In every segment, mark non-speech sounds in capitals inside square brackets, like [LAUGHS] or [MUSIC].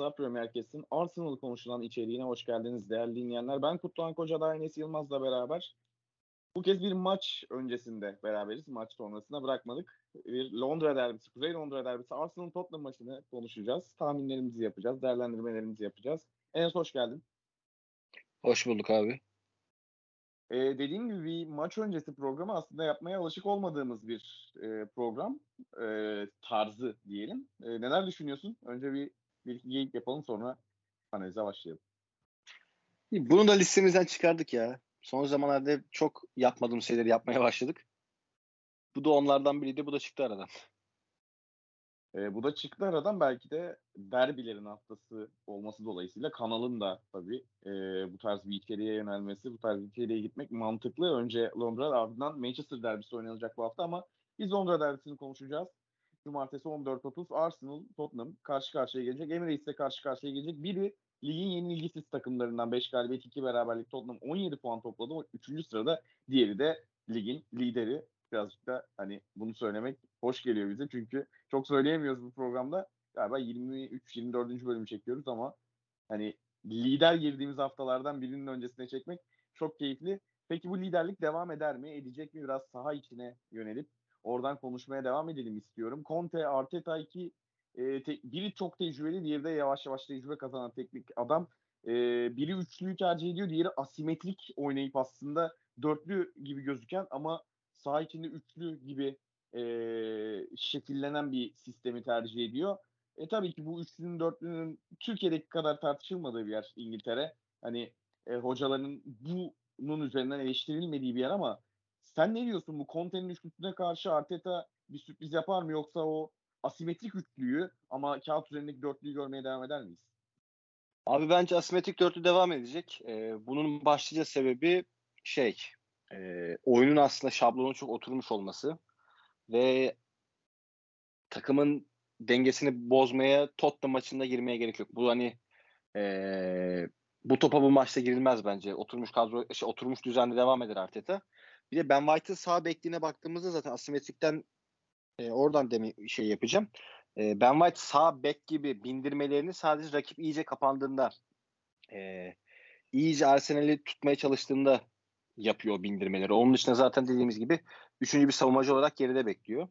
Sağ Premier Arsenal konuşulan içeriğine hoş geldiniz değerli dinleyenler. Ben Kutluhan Koca da Enes Yılmaz'la beraber bu kez bir maç öncesinde beraberiz. Maç sonrasında bırakmadık. Bir Londra derbisi, Kuzey Londra derbisi Arsenal Tottenham maçını konuşacağız. Tahminlerimizi yapacağız, değerlendirmelerimizi yapacağız. Enes hoş geldin. Hoş bulduk abi. Ee, dediğim gibi bir maç öncesi programı aslında yapmaya alışık olmadığımız bir e, program e, tarzı diyelim. E, neler düşünüyorsun? Önce bir bir iki geyik yapalım sonra analize başlayalım. Bunu da listemizden çıkardık ya. Son zamanlarda çok yapmadığım şeyleri yapmaya başladık. Bu da onlardan biriydi. Bu da çıktı aradan. E, bu da çıktı aradan belki de derbilerin haftası olması dolayısıyla kanalın da tabii e, bu tarz bir içeriğe yönelmesi, bu tarz bir içeriğe gitmek mantıklı. Önce Londra ardından Manchester derbisi oynanacak bu hafta ama biz Londra derbisini konuşacağız. Cumartesi 14.30 Arsenal, Tottenham karşı karşıya gelecek. Emirates ile karşı karşıya gelecek. Biri ligin yenilgisiz takımlarından 5 galibiyet 2 beraberlik Tottenham 17 puan topladı. 3. sırada diğeri de ligin lideri. Birazcık da hani bunu söylemek hoş geliyor bize. Çünkü çok söyleyemiyoruz bu programda. Galiba 23-24. bölümü çekiyoruz ama hani lider girdiğimiz haftalardan birinin öncesine çekmek çok keyifli. Peki bu liderlik devam eder mi? Edecek mi? Biraz saha içine yönelip oradan konuşmaya devam edelim istiyorum. Conte, Arteta iki e, te, biri çok tecrübeli, diğeri de yavaş yavaş tecrübe kazanan teknik adam. E, biri üçlüyü tercih ediyor, diğeri asimetrik oynayıp aslında dörtlü gibi gözüken ama saha içinde üçlü gibi e, şekillenen bir sistemi tercih ediyor. E tabii ki bu üçlünün dörtlünün Türkiye'deki kadar tartışılmadığı bir yer İngiltere. Hani e, hocaların bunun üzerinden eleştirilmediği bir yer ama sen ne diyorsun bu Conte'nin üçlüsüne karşı Arteta bir sürpriz yapar mı yoksa o asimetrik üçlüyü ama kağıt üzerindeki dörtlüyü görmeye devam eder miyiz? Abi bence asimetrik dörtlü devam edecek. Ee, bunun başlıca sebebi şey e, oyunun aslında şablonu çok oturmuş olması ve takımın dengesini bozmaya Tottenham maçında girmeye gerek yok. Bu hani e, bu topa bu maçta girilmez bence. Oturmuş kadro şey, oturmuş düzenli devam eder Arteta. Bir de Ben White'ın sağ bekliğine baktığımızda zaten asimetrikten e, oradan demi şey yapacağım. E, ben White sağ bek gibi bindirmelerini sadece rakip iyice kapandığında e, iyice Arsenal'i tutmaya çalıştığında yapıyor bindirmeleri. Onun dışında zaten dediğimiz gibi üçüncü bir savunmacı olarak geride bekliyor.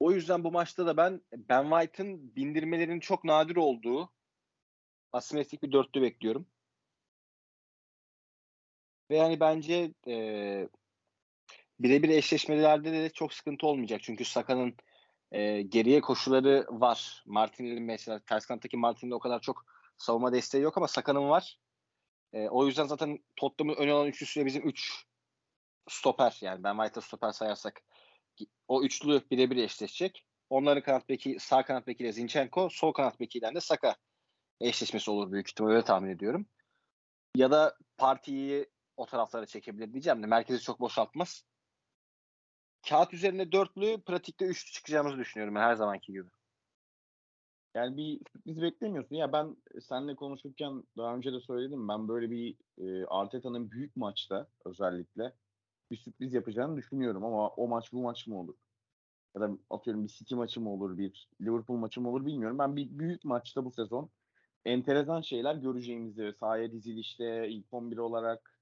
O yüzden bu maçta da ben Ben White'ın bindirmelerinin çok nadir olduğu asimetrik bir dörtlü bekliyorum. Ve yani bence e, birebir eşleşmelerde de çok sıkıntı olmayacak. Çünkü Saka'nın e, geriye koşuları var. Martinelli'nin mesela ters kanattaki Martinelli o kadar çok savunma desteği yok ama Saka'nın var. E, o yüzden zaten Tottenham'ın ön alan üçlüsüyle bizim üç stoper yani ben White'a stoper sayarsak o üçlü birebir eşleşecek. Onların kanat beki sağ kanat bekiyle Zinchenko, sol kanat bekiyle de Saka eşleşmesi olur büyük ihtimalle öyle tahmin ediyorum. Ya da partiyi o taraflara çekebilir diyeceğim de merkezi çok boşaltmaz. Kağıt üzerinde dörtlü, pratikte üçlü çıkacağımızı düşünüyorum her zamanki gibi. Yani bir sürpriz beklemiyorsun. Ya ben seninle konuşurken daha önce de söyledim. Ben böyle bir e, Arteta'nın büyük maçta özellikle bir sürpriz yapacağını düşünüyorum ama o maç bu maç mı olur? Ya da atıyorum bir City maçı mı olur, bir Liverpool maçı mı olur bilmiyorum. Ben bir büyük maçta bu sezon enteresan şeyler göreceğimizi sahaya dizilişte ilk 11 olarak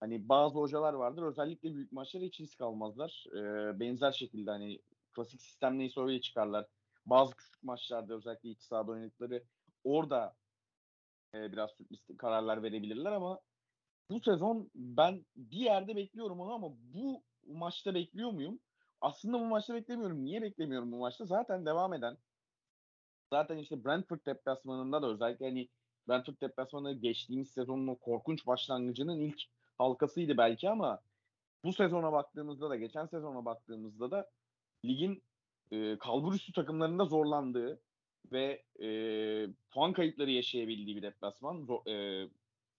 hani bazı hocalar vardır özellikle büyük maçlara hiç risk almazlar. Ee, benzer şekilde hani klasik sistem neyse öyle çıkarlar. Bazı küçük maçlarda özellikle iç sahada oynadıkları orada e, biraz sürpriz kararlar verebilirler ama bu sezon ben bir yerde bekliyorum onu ama bu maçta bekliyor muyum? Aslında bu maçta beklemiyorum. Niye beklemiyorum bu maçta? Zaten devam eden zaten işte Brentford deplasmanında da özellikle hani Brentford deplasmanı geçtiğimiz sezonun o korkunç başlangıcının ilk halkasıydı belki ama bu sezona baktığımızda da geçen sezona baktığımızda da ligin e, kalburüstü takımlarında zorlandığı ve e, puan kayıpları yaşayabildiği bir deplasman. E,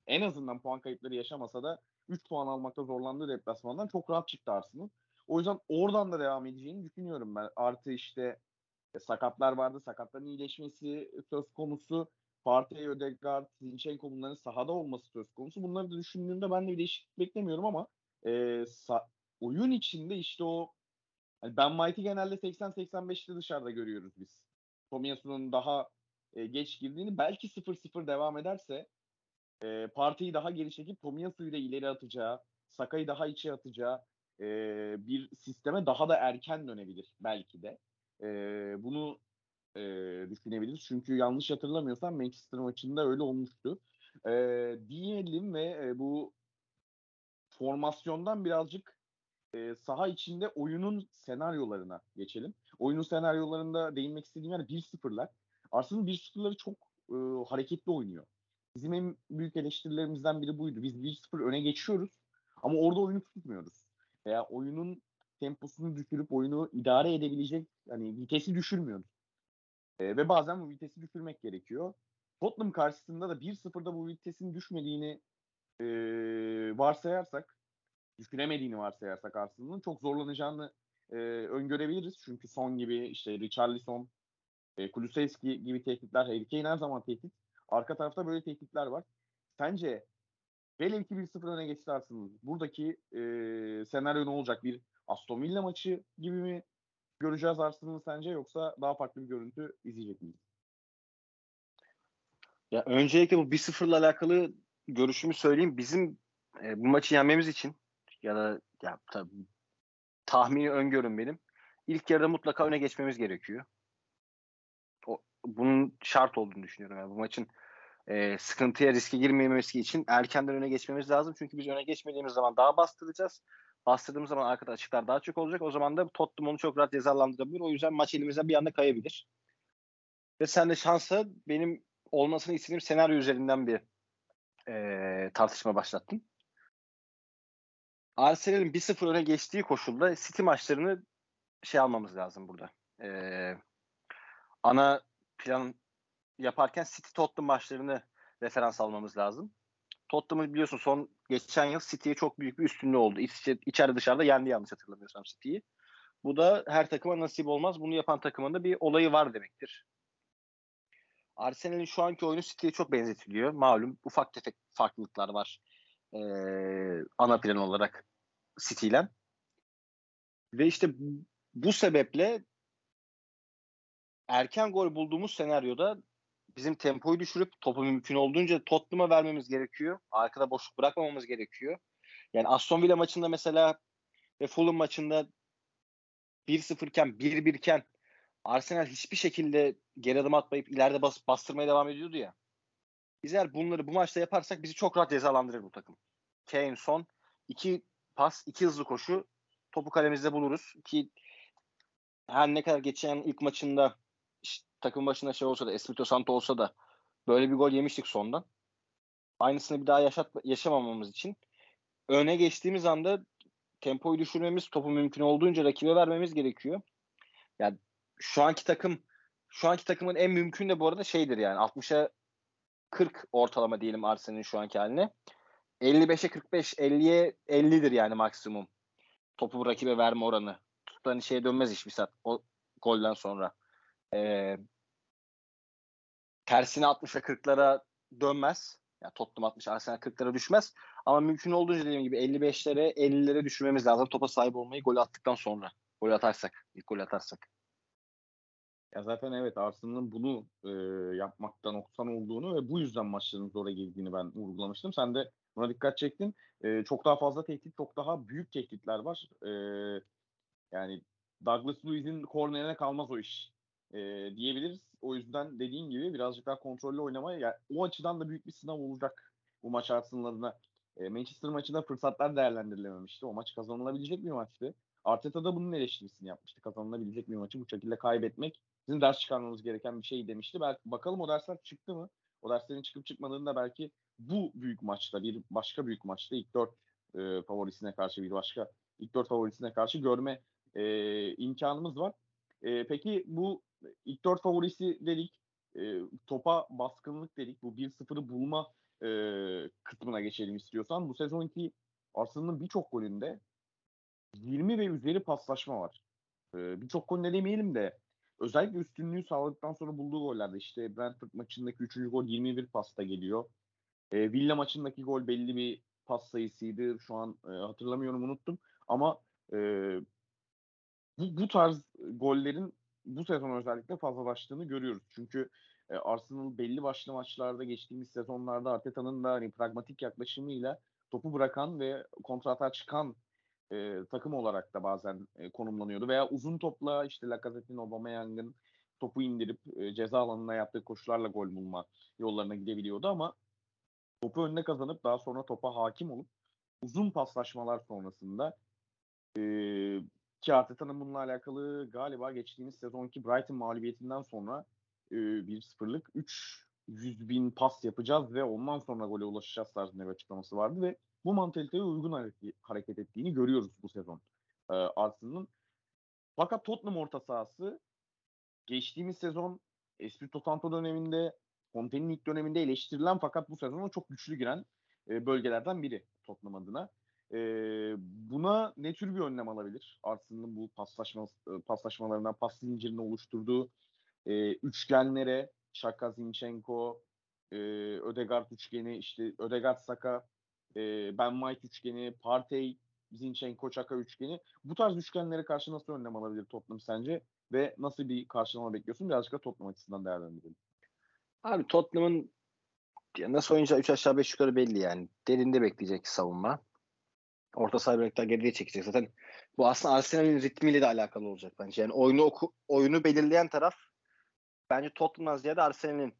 en azından puan kayıpları yaşamasa da 3 puan almakta zorlandığı deplasmandan çok rahat çıktı Arsenal. O yüzden oradan da devam edeceğini düşünüyorum ben. Artı işte e, sakatlar vardı. Sakatların iyileşmesi söz konusu. Partey, Ödegaard, Zinchenko bunların sahada olması söz konusu. Bunları da düşündüğümde ben de bir değişiklik beklemiyorum ama e, sa- oyun içinde işte o yani Ben White'i genelde 80-85'te dışarıda görüyoruz biz. Tomiyasu'nun daha e, geç girdiğini belki 0-0 devam ederse e, partiyi daha geri çekip Tomiyasu'yu da ileri atacağı, Saka'yı daha içe atacağı e, bir sisteme daha da erken dönebilir belki de. E, bunu e, düşünebiliriz. Çünkü yanlış hatırlamıyorsam Manchester maçında öyle olmuştu. E, diyelim ve e, bu formasyondan birazcık e, saha içinde oyunun senaryolarına geçelim. Oyunun senaryolarında değinmek istediğim yer 1-0'lar. Aslında 1-0'ları çok e, hareketli oynuyor. Bizim en büyük eleştirilerimizden biri buydu. Biz 1-0 öne geçiyoruz ama orada oyunu tutmuyoruz. Veya oyunun temposunu düşürüp oyunu idare edebilecek hani vitesi düşürmüyoruz. E, ve bazen bu vitesi düşürmek gerekiyor. Tottenham karşısında da 1-0'da bu vitesin düşmediğini e, varsayarsak, düşünemediğini varsayarsak Arsenal'ın çok zorlanacağını e, öngörebiliriz. Çünkü son gibi işte Richarlison, e, Kulusevski gibi tehditler, Harry Kane her zaman tehdit. Arka tarafta böyle tehditler var. Sence velev ki 1-0 öne geçti Arsenal. Buradaki e, senaryo ne olacak? Bir Aston Villa maçı gibi mi göreceğiz Arsenal'ı sence yoksa daha farklı bir görüntü izleyecek miyiz? Ya öncelikle bu 1-0 ile alakalı görüşümü söyleyeyim. Bizim e, bu maçı yenmemiz için ya da ya tabii, tahmini öngörüm benim. İlk yarıda mutlaka öne geçmemiz gerekiyor. O, bunun şart olduğunu düşünüyorum. Yani bu maçın e, sıkıntıya riske girmemesi için erkenden öne geçmemiz lazım. Çünkü biz öne geçmediğimiz zaman daha bastıracağız. Bastırdığımız zaman arkada açıklar daha çok olacak. O zaman da Tottenham onu çok rahat cezalandırabilir. O yüzden maç elimizden bir anda kayabilir. Ve sen de şansa benim olmasını istediğim senaryo üzerinden bir e, tartışma başlattın. Arsenal'in 1-0 öne geçtiği koşulda City maçlarını şey almamız lazım burada. E, ana plan yaparken City Tottenham maçlarını referans almamız lazım. Tottenham'ı biliyorsun son geçen yıl City'ye çok büyük bir üstünlüğü oldu. İç, içeride dışarıda yendi yanlış hatırlamıyorsam City'yi. Bu da her takıma nasip olmaz. Bunu yapan takımın da bir olayı var demektir. Arsenal'in şu anki oyunu City'ye çok benzetiliyor. Malum ufak tefek farklılıklar var. Ee, ana plan olarak City ile. Ve işte bu sebeple erken gol bulduğumuz senaryoda bizim tempoyu düşürüp topu mümkün olduğunca Tottenham'a vermemiz gerekiyor. Arkada boşluk bırakmamamız gerekiyor. Yani Aston Villa maçında mesela ve Fulham maçında 1-0 iken 1-1 iken Arsenal hiçbir şekilde geri adım atmayıp ileride bas, bastırmaya devam ediyordu ya. Biz eğer bunları bu maçta yaparsak bizi çok rahat cezalandırır bu takım. Kane son iki pas, iki hızlı koşu topu kalemizde buluruz ki her ne kadar geçen ilk maçında takım başında şey olsa da Espirito Santo olsa da böyle bir gol yemiştik sondan. Aynısını bir daha yaşat, yaşamamamız için öne geçtiğimiz anda tempoyu düşürmemiz, topu mümkün olduğunca rakibe vermemiz gerekiyor. Yani şu anki takım şu anki takımın en mümkün de bu arada şeydir yani 60'a 40 ortalama diyelim Arsenal'in şu anki haline. 55'e 45, 50'ye 50'dir yani maksimum. Topu rakibe verme oranı. Tutan şeye dönmez hiçbir saat o golden sonra. Ee, tersine 60'a 40'lara dönmez. Yani Tottenham 60, Arsenal 40'lara düşmez. Ama mümkün olduğunca dediğim gibi 55'lere 50'lere düşürmemiz lazım. Topa sahip olmayı gol attıktan sonra. Gol atarsak. ilk gol atarsak. Ya zaten evet Arsenal'ın bunu e, yapmaktan noksan olduğunu ve bu yüzden maçların zora girdiğini ben vurgulamıştım. Sen de buna dikkat çektin. E, çok daha fazla tehdit, çok daha büyük tehditler var. E, yani Douglas Luiz'in kornerine kalmaz o iş e, diyebiliriz. O yüzden dediğin gibi birazcık daha kontrollü oynamaya yani o açıdan da büyük bir sınav olacak bu maç Arsenal'ına. E, Manchester maçında fırsatlar değerlendirilememişti. O maç kazanılabilecek bir maçtı. Arteta da bunun eleştirisini yapmıştı. Kazanılabilecek bir maçı bu şekilde kaybetmek bizim ders çıkarmamız gereken bir şey demişti. Belki bakalım o dersler çıktı mı? O derslerin çıkıp çıkmadığını da belki bu büyük maçta bir başka büyük maçta ilk dört e, favorisine karşı bir başka ilk dört favorisine karşı görme e, imkanımız var. E, peki bu ilk dört favorisi dedik. E, topa baskınlık dedik. Bu 1-0'ı bulma e, kısmına geçelim istiyorsan. Bu sezonki Arsenal'ın birçok golünde 20 ve üzeri paslaşma var. E, birçok gol ne demeyelim de özellikle üstünlüğü sağladıktan sonra bulduğu gollerde işte Brentford maçındaki 3. gol 21 pasta geliyor. E, Villa maçındaki gol belli bir pas sayısıydı. Şu an e, hatırlamıyorum unuttum. Ama e, bu, bu tarz gollerin bu sezon özellikle fazlalaştığını görüyoruz. Çünkü e, Arsenal belli başlı maçlarda geçtiğimiz sezonlarda Arteta'nın da hani pragmatik yaklaşımıyla topu bırakan ve kontrata çıkan e, takım olarak da bazen e, konumlanıyordu. Veya uzun topla işte Lacazette'in, Aubameyang'ın topu indirip e, ceza alanına yaptığı koşularla gol bulma yollarına gidebiliyordu ama topu önüne kazanıp daha sonra topa hakim olup uzun paslaşmalar sonrasında e, ki Arteta'nın bununla alakalı galiba geçtiğimiz sezonki Brighton mağlubiyetinden sonra e, 1-0'lık 300 bin pas yapacağız ve ondan sonra gole ulaşacağız tarzında bir açıklaması vardı ve bu mantaliteye uygun hareket ettiğini görüyoruz bu sezon e, Arsenal'ın. Fakat Tottenham orta sahası geçtiğimiz sezon Espirito Santo döneminde Conte'nin ilk döneminde eleştirilen fakat bu sezona çok güçlü giren e, bölgelerden biri Tottenham adına. E, buna ne tür bir önlem alabilir? Arsenal'ın bu paslaşma, paslaşmalarından pas zincirini oluşturduğu e, üçgenlere Şaka Zinchenko, e, Ödegard üçgeni, işte Ödegard Saka, e, Ben White üçgeni, Partey, Zinchenko, Çaka üçgeni. Bu tarz üçgenlere karşı nasıl önlem alabilir Tottenham sence? Ve nasıl bir karşılama bekliyorsun? Birazcık da Tottenham açısından değerlendirelim. Abi Tottenham'ın nasıl oynayacağı 3 aşağı 5 yukarı belli yani. Derinde bekleyecek savunma. Orta saha birlikte geriye çekecek. Zaten bu aslında Arsenal'in ritmiyle de alakalı olacak bence. Yani oyunu oku, oyunu belirleyen taraf bence Tottenham'dan ziyade Arsenal'in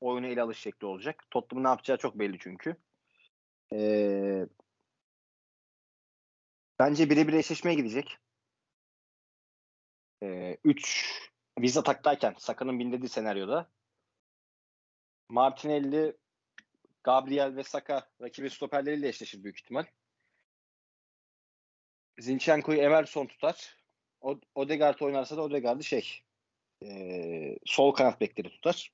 oyunu ele alış şekli olacak. Tottenham'ın ne yapacağı çok belli çünkü. Ee, bence birebir eşleşmeye gidecek. 3 ee, üç Visa taktayken Saka'nın bindirdiği senaryoda Martinelli, Gabriel ve Saka rakibin stoperleriyle eşleşir büyük ihtimal. Zinchenko'yu Emerson tutar. O, Odegaard oynarsa da Odegaard'ı şey e, sol kanat bekleri tutar.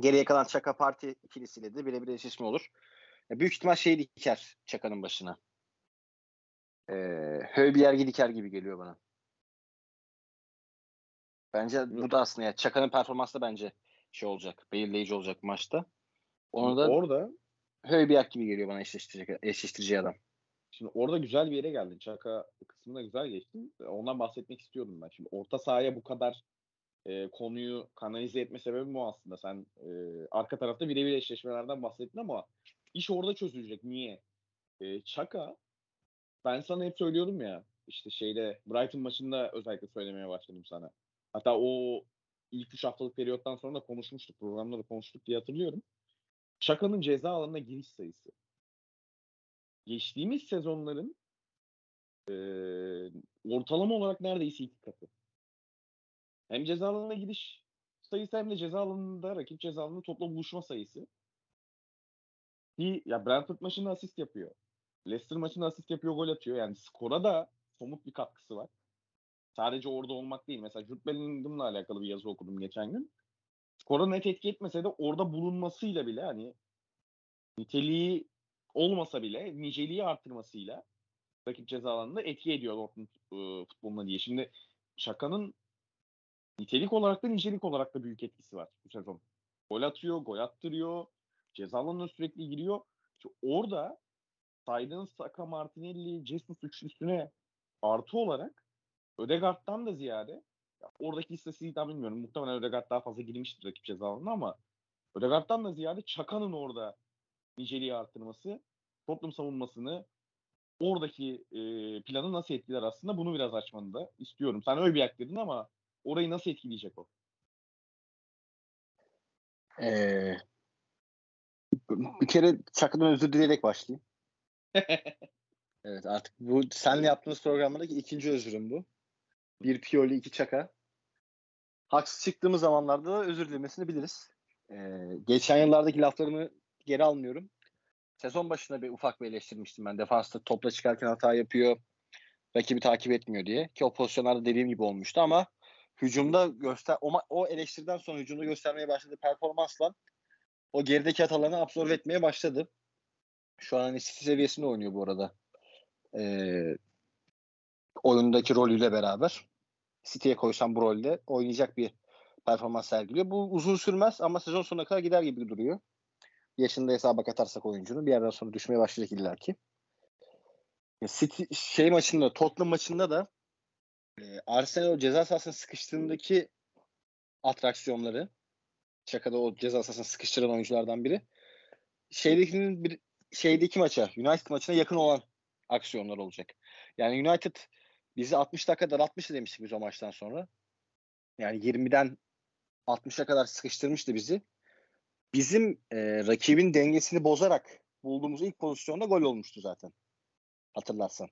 Geriye kalan Çaka Parti ikilisiyle de birebir eşleşme olur. Ya büyük ihtimal şey diker Çaka'nın başına. E, Höybiyer diker gibi geliyor bana. Bence bu da aslında ya Çaka'nın performansı da bence şey olacak. Belirleyici olacak maçta. Onu da orada Höybiyer gibi geliyor bana eşleştirecek, eşleştireceği adam. Şimdi orada güzel bir yere geldin. Çaka kısmında güzel geçtin. Ondan bahsetmek istiyordum ben. Şimdi orta sahaya bu kadar e, konuyu kanalize etme sebebi bu aslında. Sen e, arka tarafta birebir eşleşmelerden bahsettin ama iş orada çözülecek. Niye? E, Çaka ben sana hep söylüyorum ya işte şeyde Brighton maçında özellikle söylemeye başladım sana. Hatta o ilk üç haftalık periyottan sonra da konuşmuştuk. Programda da konuştuk diye hatırlıyorum. Çaka'nın ceza alanına giriş sayısı. Geçtiğimiz sezonların e, ortalama olarak neredeyse iki katı. Hem ceza alanına gidiş sayısı hem de ceza alanında rakip ceza alanında topla buluşma sayısı. Ki ya Brentford maçında asist yapıyor. Leicester maçında asist yapıyor, gol atıyor. Yani skora da somut bir katkısı var. Sadece orada olmak değil. Mesela Jude Bellingham'la alakalı bir yazı okudum geçen gün. Skora net etki etmese de orada bulunmasıyla bile hani niteliği olmasa bile niceliği artırmasıyla rakip ceza alanında etki ediyor Dortmund e, futboluna diye. Şimdi Şaka'nın nitelik olarak da nicelik olarak da büyük etkisi var bu sezon. Gol atıyor, gol attırıyor, ceza alanına sürekli giriyor. İşte orada saydığın Saka, Martinelli, Jesus üçlüsüne artı olarak Ödegard'dan da ziyade ya oradaki istatistiği tam bilmiyorum. Muhtemelen Ödegard daha fazla girmiştir rakip ceza alanına ama Ödegard'dan da ziyade Çaka'nın orada niceliği arttırması toplum savunmasını oradaki e, planı nasıl etkiler aslında bunu biraz açmanı da istiyorum. Sen öyle bir yak dedin ama orayı nasıl etkileyecek o? Ee, bir kere Çakı'dan özür dileyerek başlayayım. [LAUGHS] evet artık bu senle yaptığımız programdaki ikinci özürüm bu. Bir Pioli, iki Çaka. Haksız çıktığımız zamanlarda da özür dilemesini biliriz. Ee, geçen yıllardaki laflarımı geri almıyorum. Sezon başında bir ufak bir eleştirmiştim ben. Defansta topla çıkarken hata yapıyor. Rakibi takip etmiyor diye. Ki o pozisyonlarda dediğim gibi olmuştu ama hücumda göster o, o eleştiriden sonra hücumda göstermeye başladığı performansla o gerideki hatalarını absorbe etmeye başladı. Şu an hani seviyesinde oynuyor bu arada. Ee, oyundaki rolüyle beraber. City'ye koysam bu rolde oynayacak bir performans sergiliyor. Bu uzun sürmez ama sezon sonuna kadar gider gibi duruyor. Yaşında hesaba katarsak oyuncunun bir yerden sonra düşmeye başlayacak illaki. City şey maçında, Tottenham maçında da e, Arsenal ceza sahasına sıkıştığındaki atraksiyonları Çaka'da o ceza sahasını sıkıştıran oyunculardan biri. Şeydekinin bir şeydeki maça, United maçına yakın olan aksiyonlar olacak. Yani United bizi 60 dakika daraltmıştı demiştik biz o maçtan sonra. Yani 20'den 60'a kadar sıkıştırmıştı bizi. Bizim e, rakibin dengesini bozarak bulduğumuz ilk pozisyonda gol olmuştu zaten. Hatırlarsan.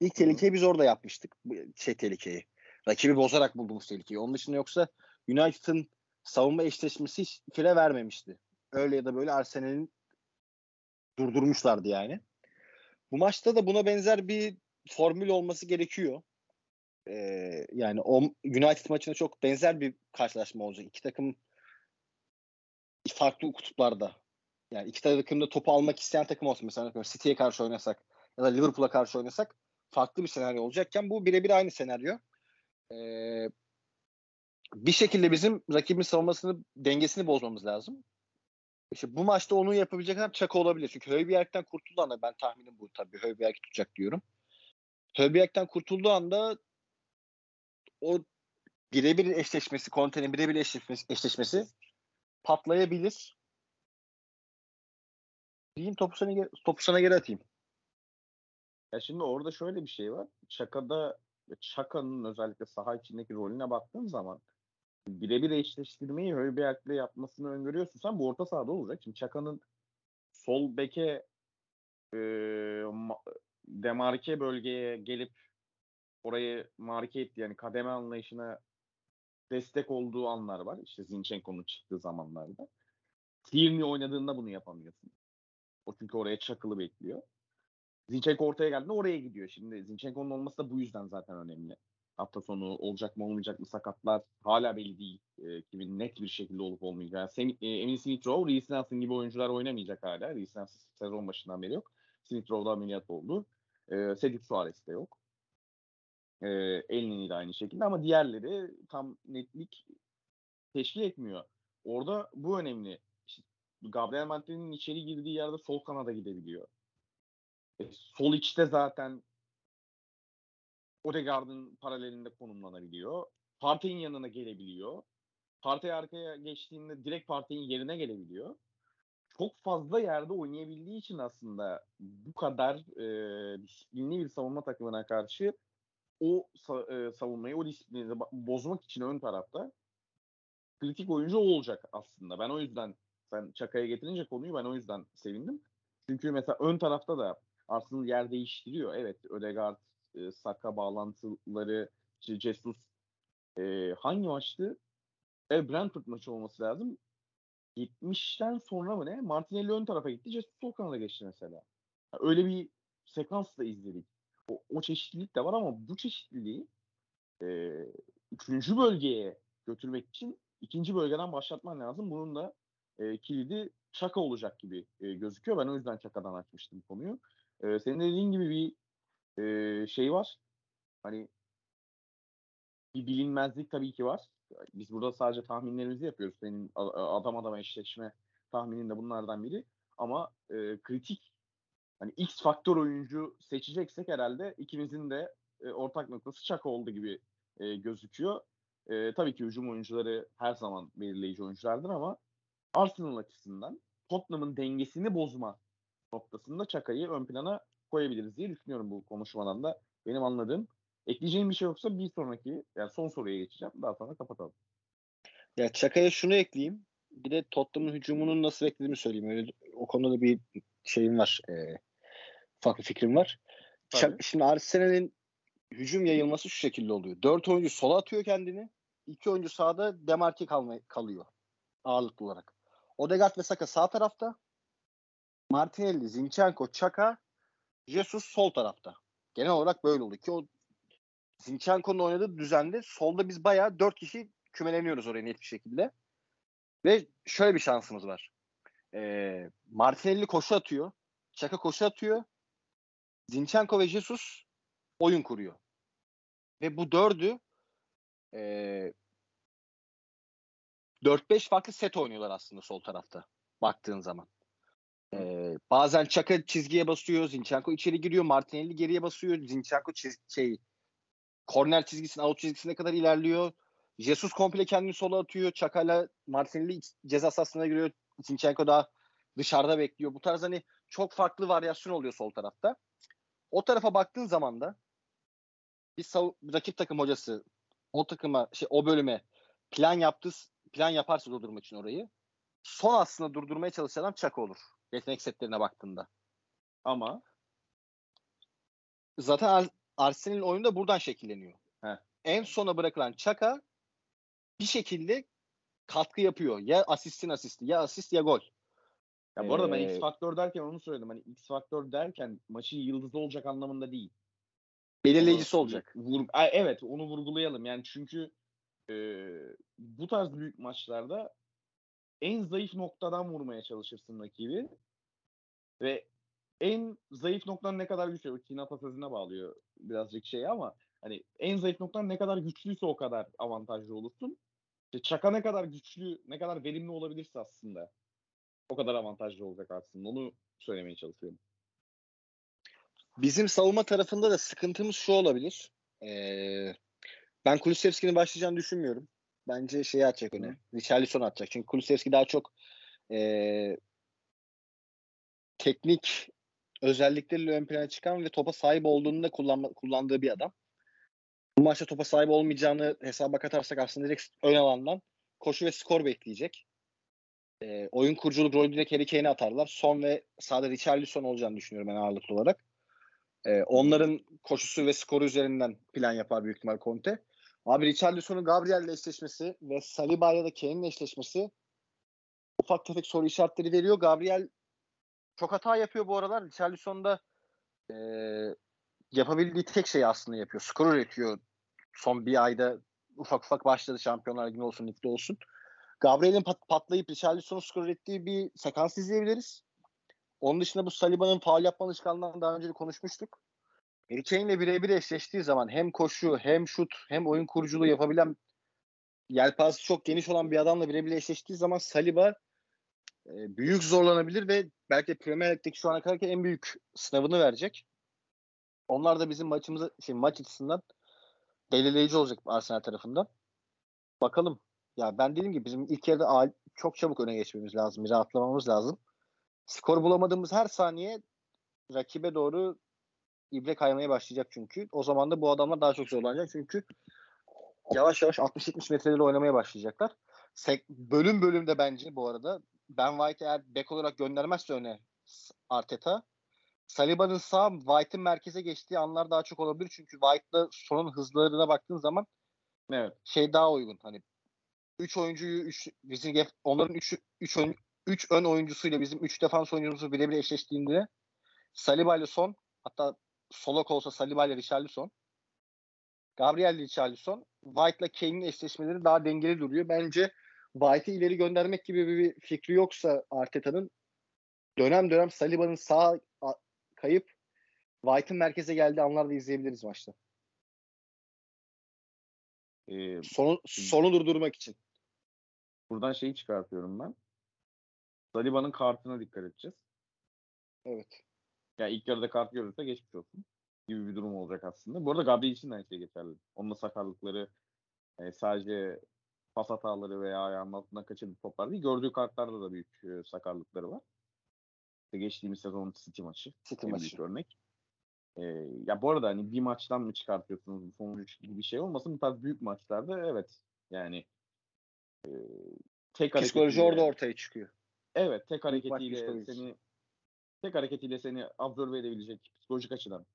İlk tehlikeyi biz orada yapmıştık. Şey tehlikeyi. Rakibi bozarak bulduğumuz tehlikeyi. Onun dışında yoksa United'ın savunma eşleşmesi hiç fire vermemişti. Öyle ya da böyle Arsenal'in durdurmuşlardı yani. Bu maçta da buna benzer bir formül olması gerekiyor. Ee, yani o United maçına çok benzer bir karşılaşma olacak. İki takım farklı kutuplarda. Yani iki takım da topu almak isteyen takım olsun. Mesela City'ye karşı oynasak ya da Liverpool'a karşı oynasak farklı bir senaryo olacakken bu birebir aynı senaryo. Ee, bir şekilde bizim rakibin savunmasını dengesini bozmamız lazım. İşte bu maçta onu yapabilecek adam Çaka olabilir. Çünkü Höybjerg'den kurtulduğu anda ben tahminim bu tabii Höybjerg tutacak diyorum. Höybjerg'den kurtulduğu anda o birebir eşleşmesi, Conte'nin birebir eşleşmesi, eşleşmesi patlayabilir. Diyeyim topu sana, topu sana geri atayım. Ya şimdi orada şöyle bir şey var. Çaka'da Çaka'nın özellikle saha içindeki rolüne baktığın zaman birebir eşleştirmeyi Höybjerg'le yapmasını öngörüyorsun. Sen bu orta sahada olacak. Şimdi Çaka'nın sol beke e, demarke bölgeye gelip orayı marke etti yani kademe anlayışına destek olduğu anlar var. İşte Zinchenko'nun çıktığı zamanlarda. Tierney oynadığında bunu yapamıyorsun. O çünkü oraya çakılı bekliyor. Zinchenko ortaya geldiğinde oraya gidiyor. Şimdi Zinchenko'nun olması da bu yüzden zaten önemli. Hafta sonu olacak mı olmayacak mı sakatlar hala belli değil. E, kimin net bir şekilde olup olmayacağı. Sem- e, Emin Smith Rowe, Reece Nelson gibi oyuncular oynamayacak hala. Reece Nelson sezon başından beri yok. Smith Rowe da ameliyat oldu. E, Cedric Suarez de yok. E, Elneny de aynı şekilde ama diğerleri tam netlik teşkil etmiyor. Orada bu önemli. İşte Gabriel Martinez'in içeri girdiği yerde sol kanada gidebiliyor. E, sol içte zaten Odegaard'ın paralelinde konumlanabiliyor. Partey'in yanına gelebiliyor. Partey arkaya geçtiğinde direkt Partey'in yerine gelebiliyor. Çok fazla yerde oynayabildiği için aslında bu kadar e, disiplinli bir savunma takımına karşı o e, savunmayı, o disiplini bozmak için ön tarafta kritik oyuncu olacak aslında. Ben o yüzden sen Çaka'ya getirince konuyu ben o yüzden sevindim. Çünkü mesela ön tarafta da Arsenal yer değiştiriyor. Evet Ödegaard, e, Saka bağlantıları, işte Jesus e, hangi maçtı? Evet Brentford maçı olması lazım. 70'ten sonra mı ne? Martinelli ön tarafa gitti. Jesus sol kanada geçti mesela. Öyle bir sekans da izledik. O, o çeşitlilik de var ama bu çeşitliliği e, üçüncü bölgeye götürmek için ikinci bölgeden başlatman lazım. Bunun da e, kilidi Çaka olacak gibi e, gözüküyor. Ben o yüzden Çaka'dan açmıştım konuyu. E, senin dediğin gibi bir e, şey var. Hani bir bilinmezlik tabii ki var. Biz burada sadece tahminlerimizi yapıyoruz. Senin adam adama eşleşme tahminin de bunlardan biri. Ama e, kritik hani X faktör oyuncu seçeceksek herhalde ikimizin de e, ortak noktası Çaka oldu gibi e, gözüküyor. E, tabii ki hücum oyuncuları her zaman belirleyici oyunculardır ama Arsenal açısından Tottenham'ın dengesini bozma noktasında Çaka'yı ön plana koyabiliriz diye düşünüyorum bu konuşmadan da. Benim anladığım. Ekleyeceğim bir şey yoksa bir sonraki yani son soruya geçeceğim. Daha sonra kapatalım. Ya Çaka'ya şunu ekleyeyim. Bir de Tottenham'ın hücumunun nasıl beklediğimi söyleyeyim. Öyle, o konuda da bir şeyim var. E, ufak bir fikrim var. Çak, şimdi Arsenal'in hücum yayılması şu şekilde oluyor. Dört oyuncu sola atıyor kendini. İki oyuncu sağda demarke kalma, kalıyor. Ağırlıklı olarak. Odegaard ve Saka sağ tarafta. Martinelli, Zinchenko, Çaka Jesus sol tarafta. Genel olarak böyle oldu ki o Zinchenko'nun oynadığı düzende solda biz bayağı dört kişi kümeleniyoruz oraya net bir şekilde. Ve şöyle bir şansımız var. Ee, Martinelli koşu atıyor. Çaka koşu atıyor. Zinchenko ve Jesus oyun kuruyor. Ve bu dördü e, 4-5 farklı set oynuyorlar aslında sol tarafta baktığın zaman. Ee, bazen Çaka çizgiye basıyor, Zinchenko içeri giriyor, Martinelli geriye basıyor, Zinchenko çiz şey korner çizgisine, out çizgisine kadar ilerliyor. Jesus komple kendini sola atıyor. Çakala Martinelli ceza sahasına giriyor. Zinchenko daha dışarıda bekliyor. Bu tarz hani çok farklı varyasyon oluyor sol tarafta. O tarafa baktığın zaman da bir sav- rakip takım hocası o takıma şey o bölüme plan yaptı plan yaparsa durdurmak için orayı son aslında durdurmaya çalışan adam Çaka olur. Yetenek setlerine baktığında. Ama zaten Ar- Arsenal'in oyunu da buradan şekilleniyor. Heh. En sona bırakılan Çaka bir şekilde katkı yapıyor. Ya asistin asisti ya asist ya gol. Ya bu arada ben Ee, X faktör derken onu söyledim. Hani X faktör derken maçın yıldızı olacak anlamında değil. belirleyicisi Onu- olacak. Vur, Ay, evet onu vurgulayalım. Yani çünkü e, bu tarz büyük maçlarda en zayıf noktadan vurmaya çalışırsın rakibi. Ve en zayıf noktan ne kadar güçlü. Çin atasözüne bağlıyor birazcık şey ama hani en zayıf noktan ne kadar güçlüyse o kadar avantajlı olursun. İşte Çaka ne kadar güçlü, ne kadar verimli olabilirse aslında o kadar avantajlı olacak aslında. Onu söylemeye çalışıyorum. Bizim savunma tarafında da sıkıntımız şu olabilir. Ee, ben Kulusevski'nin başlayacağını düşünmüyorum. Bence şeyi atacak öne. Richarlison atacak. Çünkü Kulusevski daha çok ee, teknik özellikleriyle ön plana çıkan ve topa sahip olduğunu da kullanma, kullandığı bir adam. Bu maçta topa sahip olmayacağını hesaba katarsak aslında direkt ön alandan koşu ve skor bekleyecek. Ee, oyun kuruculuk rolü direkt Harry Kane'e atarlar. Son ve sağda Richarlison olacağını düşünüyorum ben ağırlıklı olarak. Ee, onların koşusu ve skoru üzerinden plan yapar büyük ihtimal Conte. Abi Richarlison'un Gabriel'le eşleşmesi ve Saliba ya da Kane'le eşleşmesi ufak tefek soru işaretleri veriyor. Gabriel çok hata yapıyor bu aralar. Richarlison da e, yapabildiği tek şeyi aslında yapıyor. Skor üretiyor. Son bir ayda ufak ufak başladı Şampiyonlar Ligi olsun, ligde olsun. Gabriel'in pat- patlayıp Richarlison'un skor ürettiği bir sekans izleyebiliriz. Onun dışında bu Saliba'nın faul yapma alışkanlığından daha önce de konuşmuştuk. Harry Kane'le birebir eşleştiği zaman hem koşu hem şut hem oyun kuruculuğu yapabilen yelpazesi çok geniş olan bir adamla birebir eşleştiği zaman Saliba e, büyük zorlanabilir ve belki de Premier Lig'deki şu ana kadar en büyük sınavını verecek. Onlar da bizim maçımızı şey, maç açısından belirleyici olacak Arsenal tarafından. Bakalım. Ya ben dediğim gibi bizim ilk yarıda çok çabuk öne geçmemiz lazım. Rahatlamamız lazım. Skor bulamadığımız her saniye rakibe doğru ibre kaymaya başlayacak çünkü. O zaman da bu adamlar daha çok zorlanacak çünkü yavaş yavaş 60-70 metreleri oynamaya başlayacaklar. Sek- bölüm bölümde bence bu arada Ben White eğer bek olarak göndermezse öne Arteta Saliba'nın sağ White'ın merkeze geçtiği anlar daha çok olabilir. Çünkü White'la sonun hızlarına baktığın zaman Evet. şey daha uygun. Hani 3 oyuncuyu 3 bizim onların 3 3 ön 3 ön oyuncusuyla bizim 3 defans oyuncumuzu birebir eşleştiğinde Saliba ile son hatta Solok olsa Saliba ile Richarlison Gabriel ile Richarlison White ile Kane'in eşleşmeleri daha dengeli duruyor. Bence White'i ileri göndermek gibi bir fikri yoksa Arteta'nın dönem dönem Saliba'nın sağ kayıp White'ın merkeze geldiği anlarda izleyebiliriz maçta. Ee, Sonu, sonu durdurmak için. Buradan şeyi çıkartıyorum ben. Saliba'nın kartına dikkat edeceğiz. Evet. Yani ilk yarıda kart görürse geçmiş olsun gibi bir durum olacak aslında. Bu arada Gabriel için de aynı şey geçerli. Onun da sakarlıkları e, sadece pas hataları veya ayağının altından kaçırdığı toplar değil. Gördüğü kartlarda da büyük e, sakarlıkları var. İşte geçtiğimiz sezonun City maçı. City maçı. büyük örnek. E, ya bu arada hani bir maçtan mı çıkartıyorsunuz bu sonuç gibi bir şey olmasın. Bu tarz büyük maçlarda evet yani e, tek Psikoloji orada ortaya çıkıyor. Evet, tek hareketiyle seni tek hareketiyle seni absorbe edebilecek psikolojik açıdan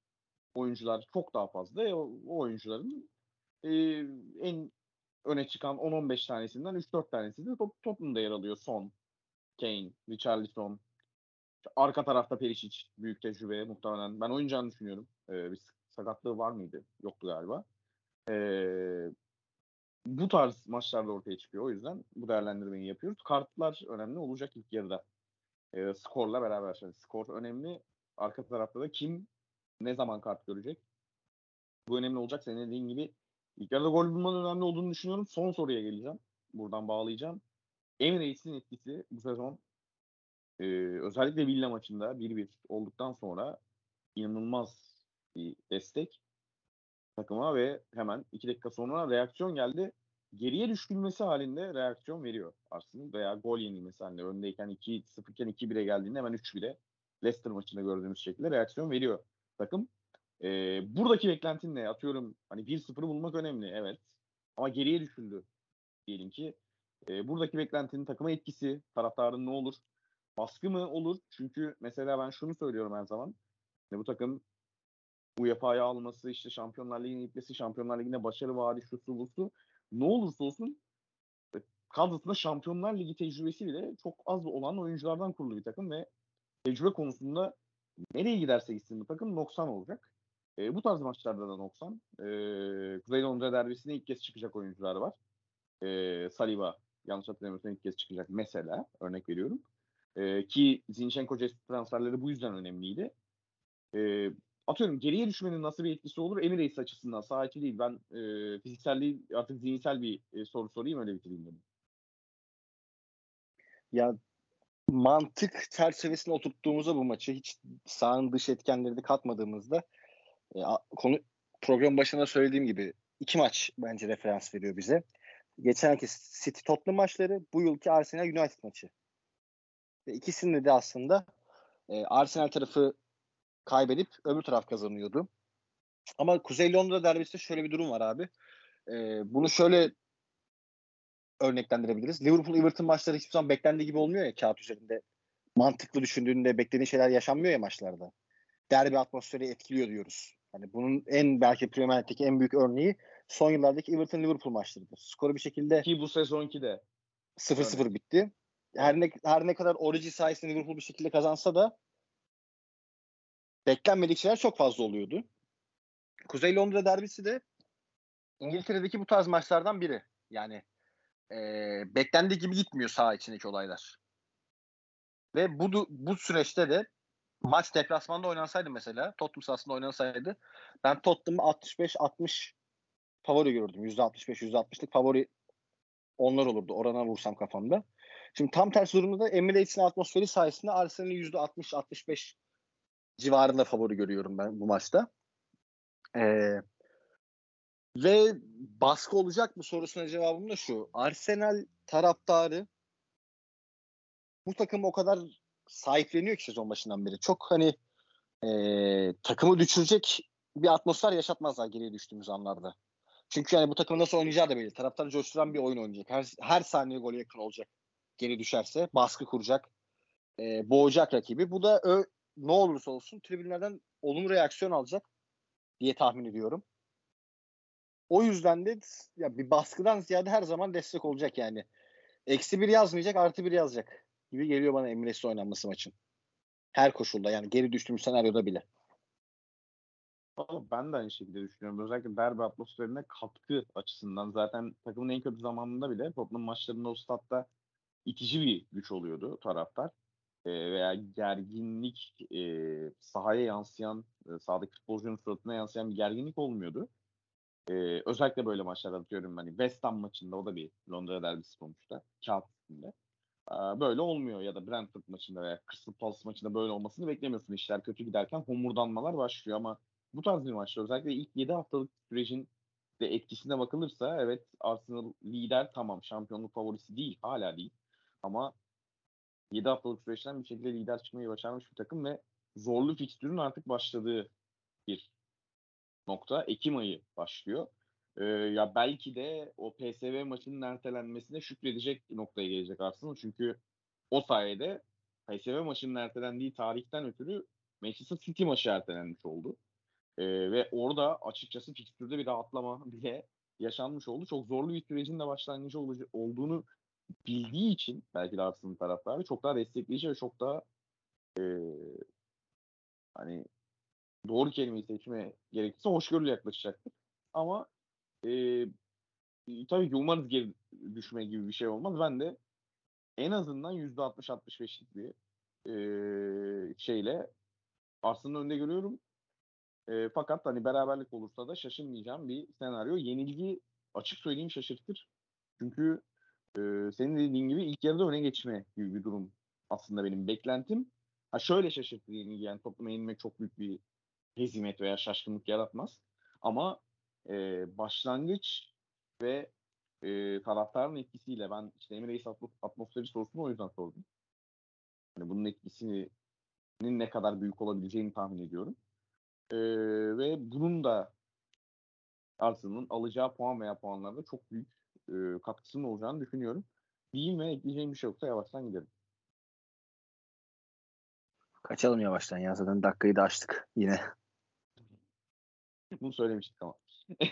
oyuncular çok daha fazla. E, o, o oyuncuların e, en öne çıkan 10-15 tanesinden 3-4 tanesi de top, Tottenham'da yer alıyor. Son, Kane, Richarlison. Arka tarafta Perisic büyük tecrübe muhtemelen. Ben oynayacağını düşünüyorum. E, bir sakatlığı var mıydı? Yoktu galiba. E, bu tarz maçlarda ortaya çıkıyor. O yüzden bu değerlendirmeyi yapıyoruz. Kartlar önemli olacak ilk yarıda. E, skorla beraber. Yani skor önemli. Arka tarafta da kim ne zaman kart görecek? Bu önemli olacak. Senin dediğin gibi ilk yarıda gol bulmanın önemli olduğunu düşünüyorum. Son soruya geleceğim. Buradan bağlayacağım. Emirate'sin etkisi bu sezon e, özellikle Villa maçında 1-1 olduktan sonra inanılmaz bir destek takıma ve hemen 2 dakika sonra reaksiyon geldi. geriye düşülmesi halinde reaksiyon veriyor Arsenal veya gol yenilmesi halinde öndeyken 2-0 iken 2-1'e geldiğinde hemen 3-1'e Leicester maçında gördüğümüz şekilde reaksiyon veriyor takım. E, buradaki beklentin ne? Atıyorum hani 1-0'ı bulmak önemli evet. Ama geriye düşüldü diyelim ki. E, buradaki beklentinin takıma etkisi, taraftarın ne olur? Baskı mı olur? Çünkü mesela ben şunu söylüyorum her zaman. Yani bu takım UEFA'ya alması, işte Şampiyonlar Ligi'ne gitmesi, Şampiyonlar Ligi'ne başarı vaadi şusu busu ne olursa olsun e, kadrosunda Şampiyonlar Ligi tecrübesi bile çok az olan oyunculardan kurulu bir takım ve tecrübe konusunda nereye giderse gitsin bu takım noksan olacak. E, bu tarz maçlarda da noksan. E, Kuzey Londra derbisine ilk kez çıkacak oyuncular var. E, Saliba yanlış hatırlamıyorsam ilk kez çıkacak mesela örnek veriyorum. E, ki Zinchenko transferleri bu yüzden önemliydi. E, atıyorum geriye düşmenin nasıl bir etkisi olur Emirates açısından sağ içi değil. Ben e, fiziksel değil artık zihinsel bir e, soru sorayım öyle bitireyim dedim. Ya mantık çerçevesine oturttuğumuzda bu maçı hiç sağın dış etkenleri de katmadığımızda e, konu program başında söylediğim gibi iki maç bence referans veriyor bize. Geçenki City Tottenham maçları, bu yılki Arsenal United maçı. Ve ikisinde de aslında e, Arsenal tarafı kaybedip öbür taraf kazanıyordu. Ama Kuzey Londra derbisinde şöyle bir durum var abi. E, bunu şöyle örneklendirebiliriz. Liverpool Everton maçları hiçbir zaman beklendiği gibi olmuyor ya kağıt üzerinde. Mantıklı düşündüğünde beklediğin şeyler yaşanmıyor ya maçlarda. Derbi atmosferi etkiliyor diyoruz. Hani bunun en belki Premier Lig'deki en büyük örneği son yıllardaki Everton Liverpool maçlarıdır. Skoru bir şekilde ki bu sezonki de 0-0 bitti. Her ne her ne kadar Origi sayesinde Liverpool bir şekilde kazansa da beklenmedik şeyler çok fazla oluyordu. Kuzey Londra derbisi de İngiltere'deki bu tarz maçlardan biri. Yani e, beklendiği gibi gitmiyor saha içindeki olaylar. Ve bu bu süreçte de maç deplasmanda oynansaydı mesela Tottenham sahasında oynansaydı ben Tottenham'ı 65-60 favori gördüm. %65-%60'lık favori onlar olurdu. Orana vursam kafamda. Şimdi tam tersi durumda da Emirates'in atmosferi sayesinde Arsenal'in %60-65 civarında favori görüyorum ben bu maçta. Ee, ve baskı olacak mı sorusuna cevabım da şu. Arsenal taraftarı bu takım o kadar sahipleniyor ki sezon başından beri. Çok hani e, takımı düşürecek bir atmosfer yaşatmazlar geriye düştüğümüz anlarda. Çünkü yani bu takım nasıl oynayacağı da belli. Taraftarı coşturan bir oyun oynayacak. Her, her saniye gol yakın olacak. Geri düşerse baskı kuracak. E, boğacak rakibi. Bu da ö, ne olursa olsun tribünlerden olumlu reaksiyon alacak diye tahmin ediyorum. O yüzden de ya bir baskıdan ziyade her zaman destek olacak yani. Eksi bir yazmayacak, artı bir yazacak gibi geliyor bana Emirates'le oynanması maçın. Her koşulda yani geri düştüğümüz senaryoda bile. Ama ben de aynı şekilde düşünüyorum. Özellikle derbi atmosferine katkı açısından zaten takımın en kötü zamanında bile Tottenham maçlarında o statta itici bir güç oluyordu taraftar. E, veya gerginlik e, sahaya yansıyan, e, sahadaki futbolcunun suratına yansıyan bir gerginlik olmuyordu. E, özellikle böyle maçlarda atıyorum hani West Ham maçında o da bir Londra derbisi sonuçta. Kağıt üstünde. E, böyle olmuyor ya da Brentford maçında veya Crystal Palace maçında böyle olmasını beklemiyorsun. İşler kötü giderken homurdanmalar başlıyor ama bu tarz bir maçta özellikle ilk 7 haftalık sürecin de etkisine bakılırsa evet Arsenal lider tamam şampiyonluk favorisi değil hala değil ama 7 haftalık süreçten bir şekilde lider çıkmayı başarmış bir takım ve zorlu fikstürün artık başladığı bir nokta. Ekim ayı başlıyor. Ee, ya belki de o PSV maçının ertelenmesine şükredecek noktaya gelecek Arsenal. Çünkü o sayede PSV maçının ertelendiği tarihten ötürü Manchester City maçı ertelenmiş oldu. Ee, ve orada açıkçası fikstürde bir rahatlama [LAUGHS] bile yaşanmış oldu. Çok zorlu bir sürecin de başlangıcı olduğunu bildiği için belki de Arsenal taraftarı çok daha destekleyici ve çok daha e, hani doğru kelimeyi seçme gerekirse hoşgörülü yaklaşacaktır. Ama e, tabii ki umarız geri düşme gibi bir şey olmaz. Ben de en azından %60-65'lik bir e, şeyle Arsenal'ın önünde görüyorum. E, fakat hani beraberlik olursa da şaşırmayacağım bir senaryo. Yenilgi açık söyleyeyim şaşırtır. Çünkü e, senin dediğin gibi ilk yarıda öne geçme gibi bir durum aslında benim beklentim. Ha şöyle şaşırtır yenilgi yani topluma çok büyük bir hezimet veya şaşkınlık yaratmaz. Ama e, başlangıç ve e, taraftarın etkisiyle ben işte Emirates atmosferi sorusunu o yüzden sordum. Yani bunun etkisinin ne kadar büyük olabileceğini tahmin ediyorum. E, ve bunun da Arsenal'ın alacağı puan veya puanlarda çok büyük e, katkısının olacağını düşünüyorum. Diyeyim ve ekleyeceğim bir şey yoksa yavaştan gidelim. Kaçalım yavaştan ya zaten dakikayı da açtık yine. Bunu söylemiştik ama. [LAUGHS]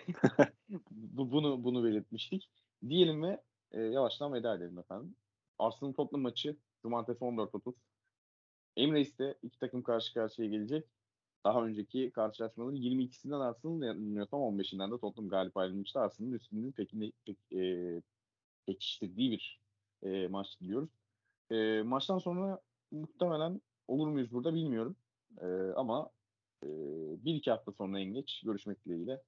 bu, bunu bunu belirtmiştik. Diyelim ve e, yavaştan veda edelim efendim. Arsenal Tottenham maçı Cumartesi 14.30. Emirates'te iki takım karşı karşıya gelecek. Daha önceki karşılaşmaların 22'sinden Arsenal yanılmıyorsam 15'inden de Tottenham galip ayrılmıştı. Arsenal'ın üstünlüğünü pek, pek e, pekiştirdiği bir e, maç diliyoruz. E, maçtan sonra muhtemelen olur muyuz burada bilmiyorum. E, ama e, bir iki hafta sonra en geç görüşmek dileğiyle